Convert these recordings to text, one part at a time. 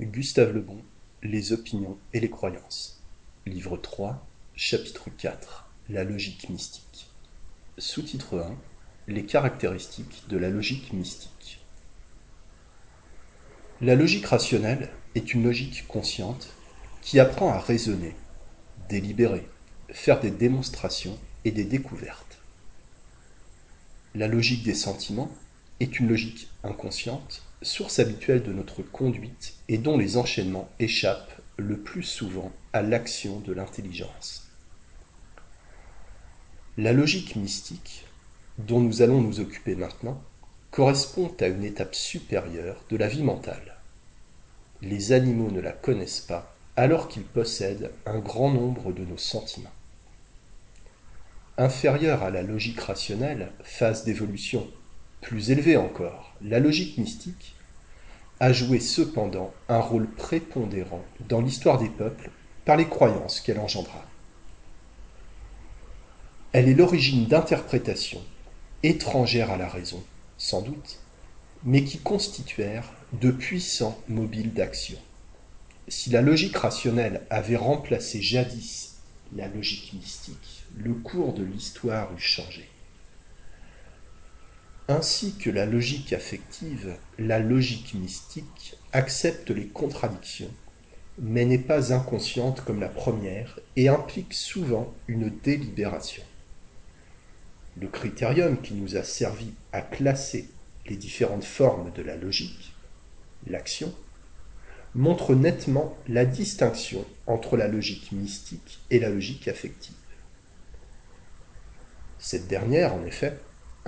Gustave Le Bon, Les opinions et les croyances. Livre 3, chapitre 4 La logique mystique. Sous-titre 1 Les caractéristiques de la logique mystique. La logique rationnelle est une logique consciente qui apprend à raisonner, délibérer, faire des démonstrations et des découvertes. La logique des sentiments est une logique inconsciente, source habituelle de notre conduite et dont les enchaînements échappent le plus souvent à l'action de l'intelligence. La logique mystique, dont nous allons nous occuper maintenant, correspond à une étape supérieure de la vie mentale. Les animaux ne la connaissent pas alors qu'ils possèdent un grand nombre de nos sentiments. Inférieure à la logique rationnelle, phase d'évolution plus élevée encore, la logique mystique a joué cependant un rôle prépondérant dans l'histoire des peuples par les croyances qu'elle engendra. Elle est l'origine d'interprétations étrangères à la raison, sans doute, mais qui constituèrent de puissants mobiles d'action. Si la logique rationnelle avait remplacé jadis la logique mystique, le cours de l'histoire eût changé. Ainsi que la logique affective, la logique mystique accepte les contradictions, mais n'est pas inconsciente comme la première et implique souvent une délibération. Le critérium qui nous a servi à classer les différentes formes de la logique, l'action, montre nettement la distinction entre la logique mystique et la logique affective. Cette dernière, en effet,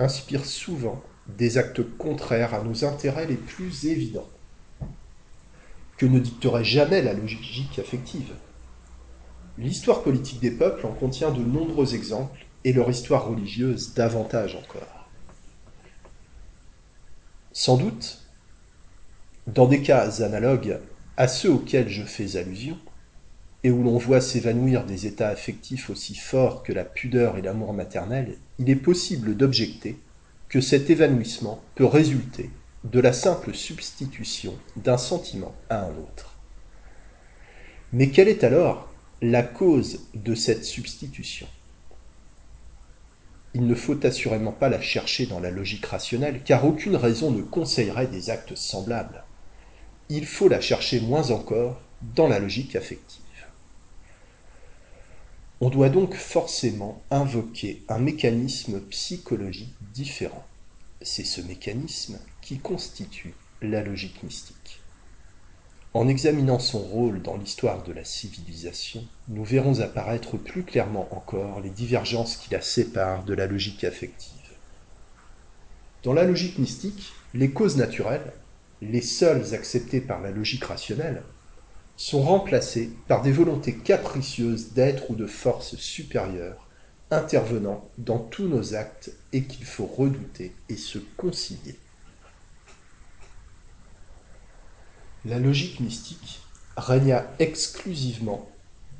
inspire souvent des actes contraires à nos intérêts les plus évidents, que ne dicterait jamais la logique affective? L'histoire politique des peuples en contient de nombreux exemples, et leur histoire religieuse davantage encore. Sans doute, dans des cas analogues à ceux auxquels je fais allusion, et où l'on voit s'évanouir des états affectifs aussi forts que la pudeur et l'amour maternel, il est possible d'objecter que cet évanouissement peut résulter de la simple substitution d'un sentiment à un autre. Mais quelle est alors la cause de cette substitution? Il ne faut assurément pas la chercher dans la logique rationnelle, car aucune raison ne conseillerait des actes semblables. Il faut la chercher moins encore dans la logique affective. On doit donc forcément invoquer un mécanisme psychologique différent. C'est ce mécanisme qui constitue la logique mystique. En examinant son rôle dans l'histoire de la civilisation, nous verrons apparaître plus clairement encore les divergences qui la séparent de la logique affective. Dans la logique mystique, les causes naturelles, les seules acceptées par la logique rationnelle, sont remplacés par des volontés capricieuses d'êtres ou de forces supérieures intervenant dans tous nos actes et qu'il faut redouter et se concilier. La logique mystique régna exclusivement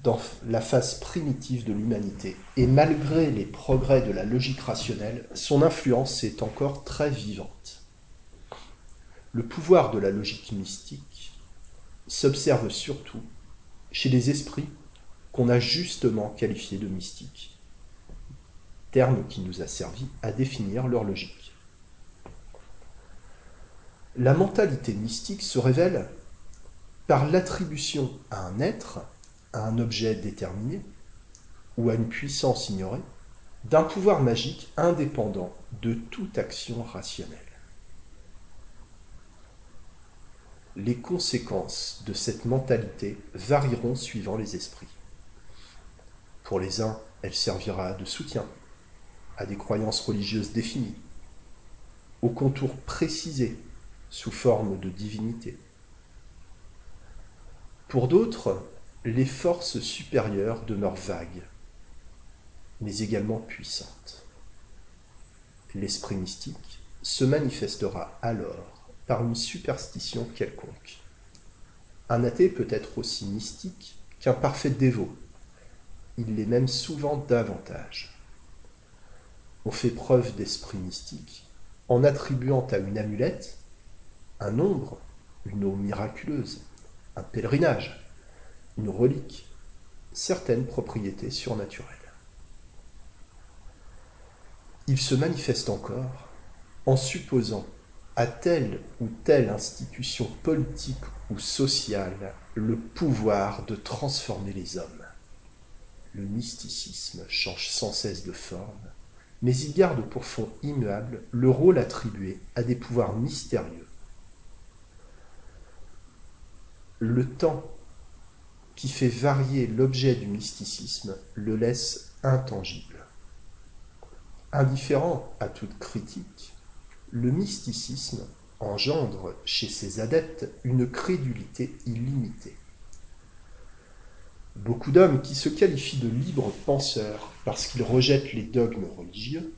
dans la phase primitive de l'humanité, et malgré les progrès de la logique rationnelle, son influence est encore très vivante. Le pouvoir de la logique mystique s'observe surtout chez les esprits qu'on a justement qualifiés de mystiques, terme qui nous a servi à définir leur logique. La mentalité mystique se révèle par l'attribution à un être, à un objet déterminé, ou à une puissance ignorée, d'un pouvoir magique indépendant de toute action rationnelle. Les conséquences de cette mentalité varieront suivant les esprits. Pour les uns, elle servira de soutien à des croyances religieuses définies, aux contours précisés sous forme de divinité. Pour d'autres, les forces supérieures demeurent vagues, mais également puissantes. L'esprit mystique se manifestera alors par une superstition quelconque. Un athée peut être aussi mystique qu'un parfait dévot. Il l'est même souvent davantage. On fait preuve d'esprit mystique en attribuant à une amulette, un nombre, une eau miraculeuse, un pèlerinage, une relique, certaines propriétés surnaturelles. Il se manifeste encore en supposant à telle ou telle institution politique ou sociale le pouvoir de transformer les hommes. Le mysticisme change sans cesse de forme, mais il garde pour fond immuable le rôle attribué à des pouvoirs mystérieux. Le temps qui fait varier l'objet du mysticisme le laisse intangible. Indifférent à toute critique, le mysticisme engendre chez ses adeptes une crédulité illimitée. Beaucoup d'hommes qui se qualifient de libres penseurs parce qu'ils rejettent les dogmes religieux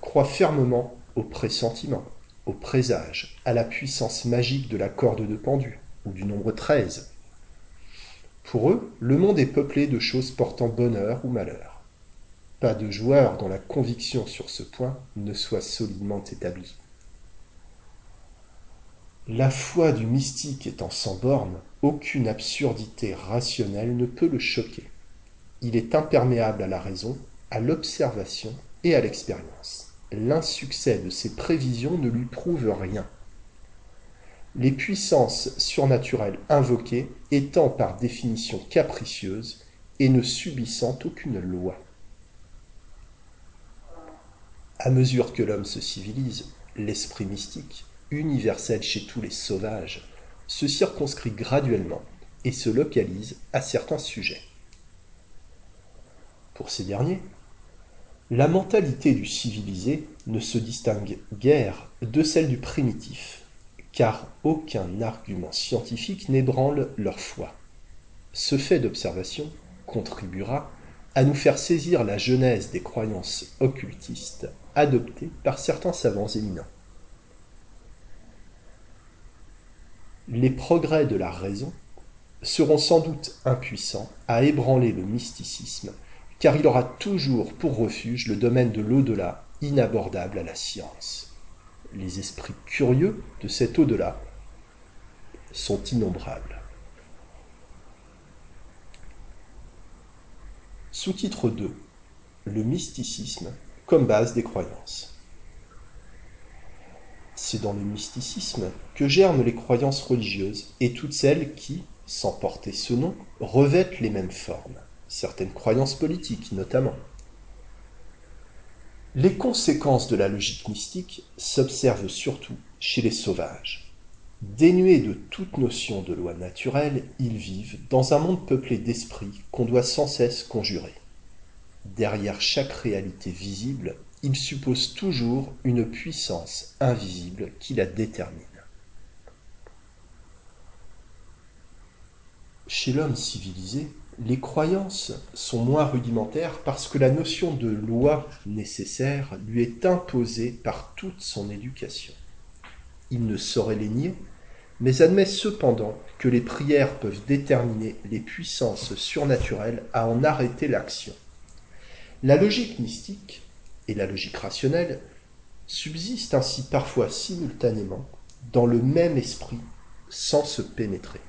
croient fermement au pressentiment, au présage, à la puissance magique de la corde de pendu ou du nombre 13. Pour eux, le monde est peuplé de choses portant bonheur ou malheur pas de joueur dont la conviction sur ce point ne soit solidement établie. La foi du mystique étant sans borne, aucune absurdité rationnelle ne peut le choquer. Il est imperméable à la raison, à l'observation et à l'expérience. L'insuccès de ses prévisions ne lui prouve rien. Les puissances surnaturelles invoquées étant par définition capricieuses et ne subissant aucune loi. À mesure que l'homme se civilise, l'esprit mystique, universel chez tous les sauvages, se circonscrit graduellement et se localise à certains sujets. Pour ces derniers, la mentalité du civilisé ne se distingue guère de celle du primitif, car aucun argument scientifique n'ébranle leur foi. Ce fait d'observation contribuera à nous faire saisir la genèse des croyances occultistes adoptées par certains savants éminents. Les progrès de la raison seront sans doute impuissants à ébranler le mysticisme, car il aura toujours pour refuge le domaine de l'au-delà inabordable à la science. Les esprits curieux de cet au-delà sont innombrables. Sous-titre 2 Le mysticisme comme base des croyances. C'est dans le mysticisme que germent les croyances religieuses et toutes celles qui, sans porter ce nom, revêtent les mêmes formes, certaines croyances politiques notamment. Les conséquences de la logique mystique s'observent surtout chez les sauvages. Dénués de toute notion de loi naturelle, ils vivent dans un monde peuplé d'esprits qu'on doit sans cesse conjurer. Derrière chaque réalité visible, ils supposent toujours une puissance invisible qui la détermine. Chez l'homme civilisé, les croyances sont moins rudimentaires parce que la notion de loi nécessaire lui est imposée par toute son éducation. Il ne saurait les nier mais admet cependant que les prières peuvent déterminer les puissances surnaturelles à en arrêter l'action. La logique mystique et la logique rationnelle subsistent ainsi parfois simultanément dans le même esprit sans se pénétrer.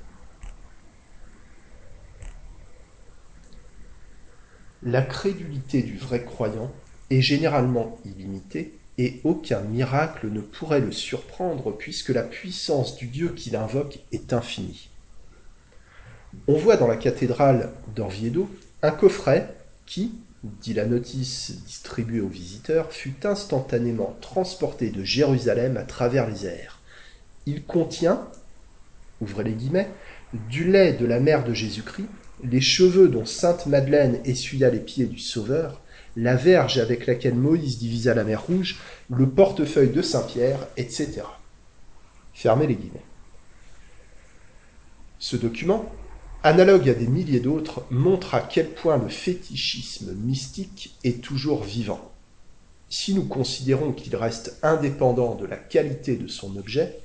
La crédulité du vrai croyant est généralement illimitée et aucun miracle ne pourrait le surprendre puisque la puissance du Dieu qu'il invoque est infinie. On voit dans la cathédrale d'Orviedo un coffret qui, dit la notice distribuée aux visiteurs, fut instantanément transporté de Jérusalem à travers les airs. Il contient, ouvrez les guillemets, du lait de la mère de Jésus-Christ, les cheveux dont sainte Madeleine essuya les pieds du Sauveur, la verge avec laquelle Moïse divisa la mer Rouge, le portefeuille de Saint-Pierre, etc. Fermez les guillemets. Ce document, analogue à des milliers d'autres, montre à quel point le fétichisme mystique est toujours vivant. Si nous considérons qu'il reste indépendant de la qualité de son objet,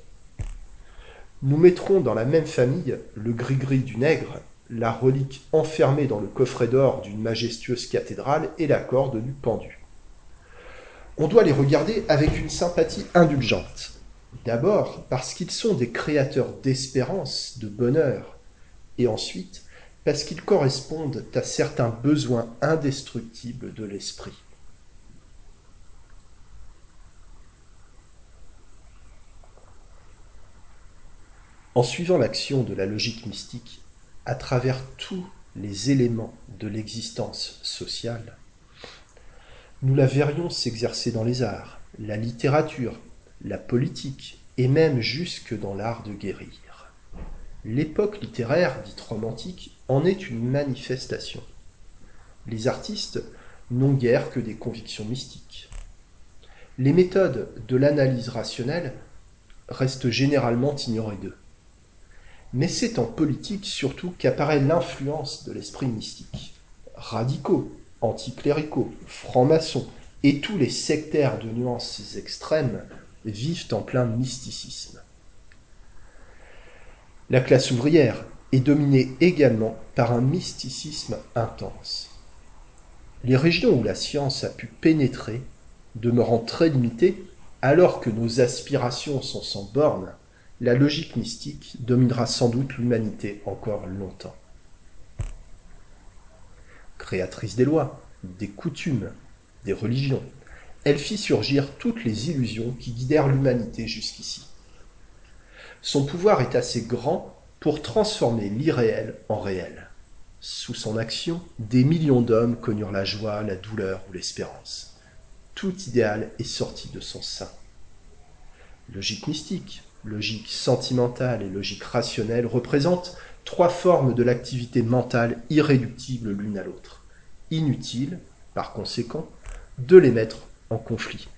nous mettrons dans la même famille le gris-gris du nègre la relique enfermée dans le coffret d'or d'une majestueuse cathédrale et la corde du pendu. On doit les regarder avec une sympathie indulgente. D'abord parce qu'ils sont des créateurs d'espérance, de bonheur, et ensuite parce qu'ils correspondent à certains besoins indestructibles de l'esprit. En suivant l'action de la logique mystique à travers tous les éléments de l'existence sociale, nous la verrions s'exercer dans les arts, la littérature, la politique et même jusque dans l'art de guérir. L'époque littéraire, dite romantique, en est une manifestation. Les artistes n'ont guère que des convictions mystiques. Les méthodes de l'analyse rationnelle restent généralement ignorées d'eux. Mais c'est en politique surtout qu'apparaît l'influence de l'esprit mystique. Radicaux, anticléricaux, francs-maçons et tous les sectaires de nuances extrêmes vivent en plein mysticisme. La classe ouvrière est dominée également par un mysticisme intense. Les régions où la science a pu pénétrer, demeurant très limitées, alors que nos aspirations sont sans bornes, la logique mystique dominera sans doute l'humanité encore longtemps. Créatrice des lois, des coutumes, des religions, elle fit surgir toutes les illusions qui guidèrent l'humanité jusqu'ici. Son pouvoir est assez grand pour transformer l'irréel en réel. Sous son action, des millions d'hommes connurent la joie, la douleur ou l'espérance. Tout idéal est sorti de son sein. Logique mystique, logique sentimentale et logique rationnelle, représentent trois formes de l'activité mentale irréductibles l'une à l'autre. Inutile, par conséquent, de les mettre en conflit.